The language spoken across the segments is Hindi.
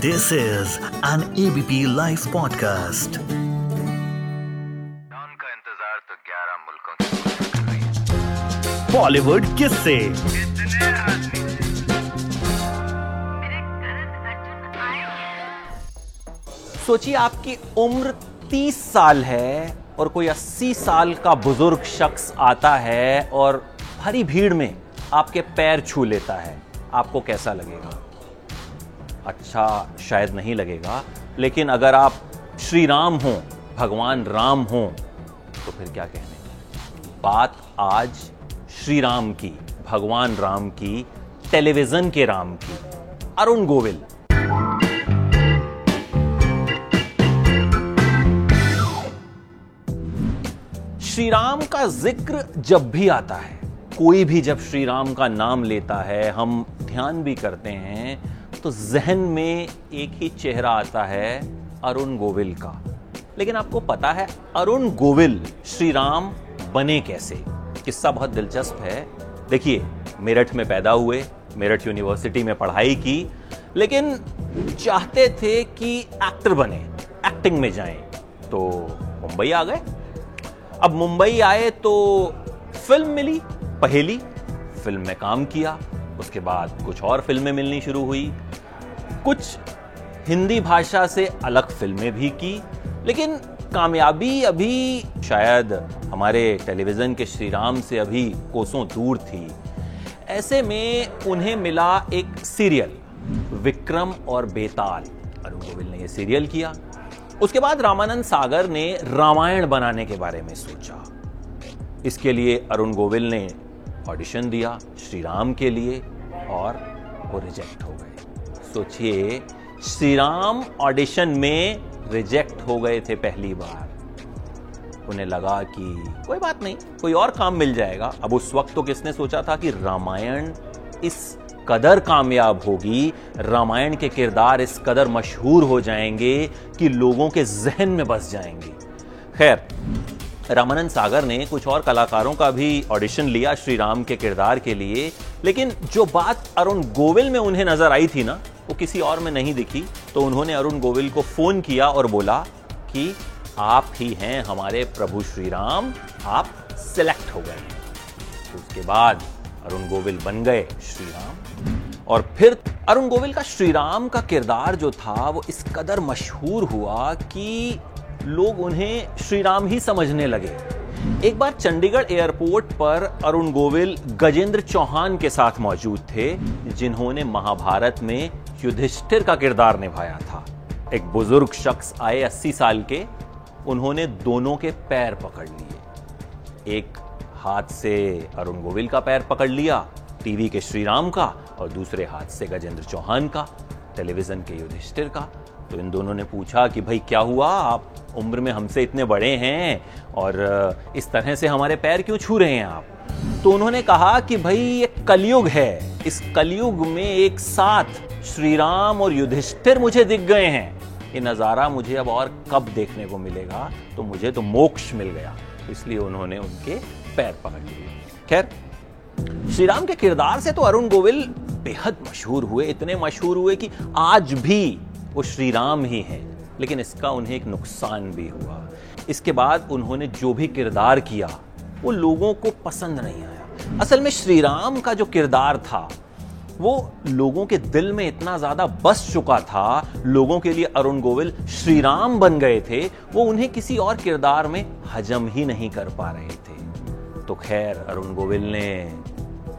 This is an ABP Life podcast. का इंतज़ार तो 11 मुल्कों बॉलीवुड किससे सोचिए आपकी उम्र 30 साल है और कोई 80 साल का बुज़ुर्ग शख्स आता है और भरी भीड़ में आपके पैर छू लेता है। आपको कैसा लगेगा? अच्छा शायद नहीं लगेगा, लेकिन अगर आप श्री राम हो, भगवान राम हो तो फिर क्या कहने बात आज श्री राम की, भगवान राम की, टेलीविज़न के राम की, अरुण गोविल। श्री राम का ज़िक्र जब भी आता है, कोई भी जब श्री राम का नाम लेता है, हम ध्यान भी करते हैं तो जहन में एक ही चेहरा आता है अरुण गोविल का। लेकिन आपको पता है अरुण गोविल श्री राम बने कैसे? किस्सा बहुत दिलचस्प है। देखिए, मेरठ में पैदा हुए, मेरठ यूनिवर्सिटी में पढ़ाई की, लेकिन चाहते थे कि एक्टर बने, एक्टिंग में जाएँ तो मुंबई आ गए। अब मुंबई आए तो फ़िल्म मिली, पहली, फ़िल्म में काम किया, उसके बाद कुछ और फ़िल्में मिलनी शुरू हुई। कुछ हिंदी भाषा से अलग फ़िल्में भी की, लेकिन कामयाबी अभी शायद हमारे टेलीविज़न के श्री राम से अभी कोसों दूर थी। ऐसे में उन्हें मिला एक सीरियल, विक्रम और बेताल। अरुण गोविल ने यह सीरियल किया। उसके बाद रामानंद सागर ने रामायण बनाने के बारे में सोचा। इसके लिए अरुण गोविल ने ऑडिशन दिया श्री राम के लिए और वो रिजेक्ट हो गए। सोचिए श्री राम ऑडिशन में रिजेक्ट हो गए थे पहली बार। उन्हें लगा कि कोई बात नहीं, कोई और काम मिल जाएगा। अब उस वक्त तो किसने सोचा था कि रामायण इस कदर कामयाब होगी, रामायण के किरदार इस कदर मशहूर हो जाएँगे कि लोगों के जहन में बस जाएँगे। खैर, रामानंद सागर ने कुछ और कलाकारों का भी ऑडिशन लिया श्री राम के किरदार के लिए, लेकिन जो बात अरुण गोविल में उन्हें नज़र आई थी ना वो किसी और में नहीं दिखी तो उन्होंने अरुण गोविल को फ़ोन किया और बोला कि आप ही हैं हमारे प्रभु श्री राम आप सिलेक्ट हो गए तो उसके बाद अरुण गोविल बन गए श्री राम और फिर अरुण गोविल का श्री राम का किरदार जो था, वो इस कदर मशहूर हुआ कि लोग उन्हें श्री राम ही समझने लगे। एक बार चंडीगढ़ एयरपोर्ट पर अरुण गोविल गजेंद्र चौहान के साथ मौजूद थे, जिन्होंने महाभारत में युधिष्ठिर का किरदार निभाया था। एक बुज़ुर्ग शख्स आए 80 साल के, उन्होंने दोनों के पैर पकड़ लिए। एक हाथ से अरुण गोविल का पैर पकड़ लिया, टीवी के श्री राम का, और दूसरे हाथ से गजेंद्र चौहान का, टेलीविज़न के युधिष्ठिर का। तो इन दोनों ने पूछा कि, भाई, क्या हुआ? आप उम्र में हमसे इतने बड़े हैं, और, इस तरह से हमारे पैर क्यों छू रहे हैं आप? तो उन्होंने कहा कि भाई ये कलयुग है। इस कलयुग में एक साथ श्री राम और युधिष्ठिर मुझे दिख गए हैं। ये नज़ारा मुझे अब और कब देखने को मिलेगा? तो मुझे तो मोक्ष मिल गया। इसलिए उन्होंने उनके पैर पकड़ लिए। खैर श्री राम के किरदार से तो अरुण गोविल बेहद मशहूर हुए, इतने मशहूर हुए कि आज भी वो श्री राम ही हैं। लेकिन इसका उन्हें एक नुकसान भी हुआ। इसके बाद उन्होंने जो भी किरदार किया, वो लोगों को पसंद नहीं आया। असल में श्री राम का जो किरदार था, वो लोगों के दिल में इतना ज़्यादा बस चुका था, लोगों के लिए अरुण गोविल श्री राम बन गए थे, वो उन्हें किसी और किरदार में हजम ही नहीं कर पा रहे थे। तो खैर, अरुण गोविल ने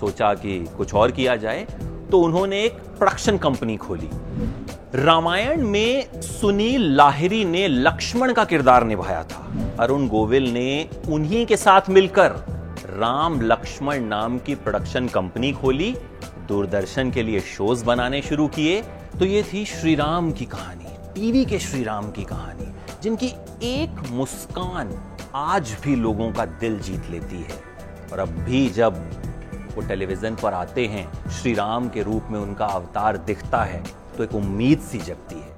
सोचा कि कुछ और किया जाए तो उन्होंने एक प्रोडक्शन कंपनी खोली। रामायण में सुनील लाहिरी ने लक्ष्मण का किरदार निभाया था। अरुण गोविल ने उन्हीं के साथ मिलकर राम लक्ष्मण नाम की प्रोडक्शन कंपनी खोली, दूरदर्शन के लिए शोज़ बनाने शुरू किए तो ये थी श्री राम की कहानी टीवी के श्री राम की कहानी, जिनकी एक मुस्कान आज भी लोगों का दिल जीत लेती है। और अब भी जब वो टेलीविज़न पर आते हैं, श्री राम के रूप में उनका अवतार दिखता है तो एक उम्मीद सी जगती है।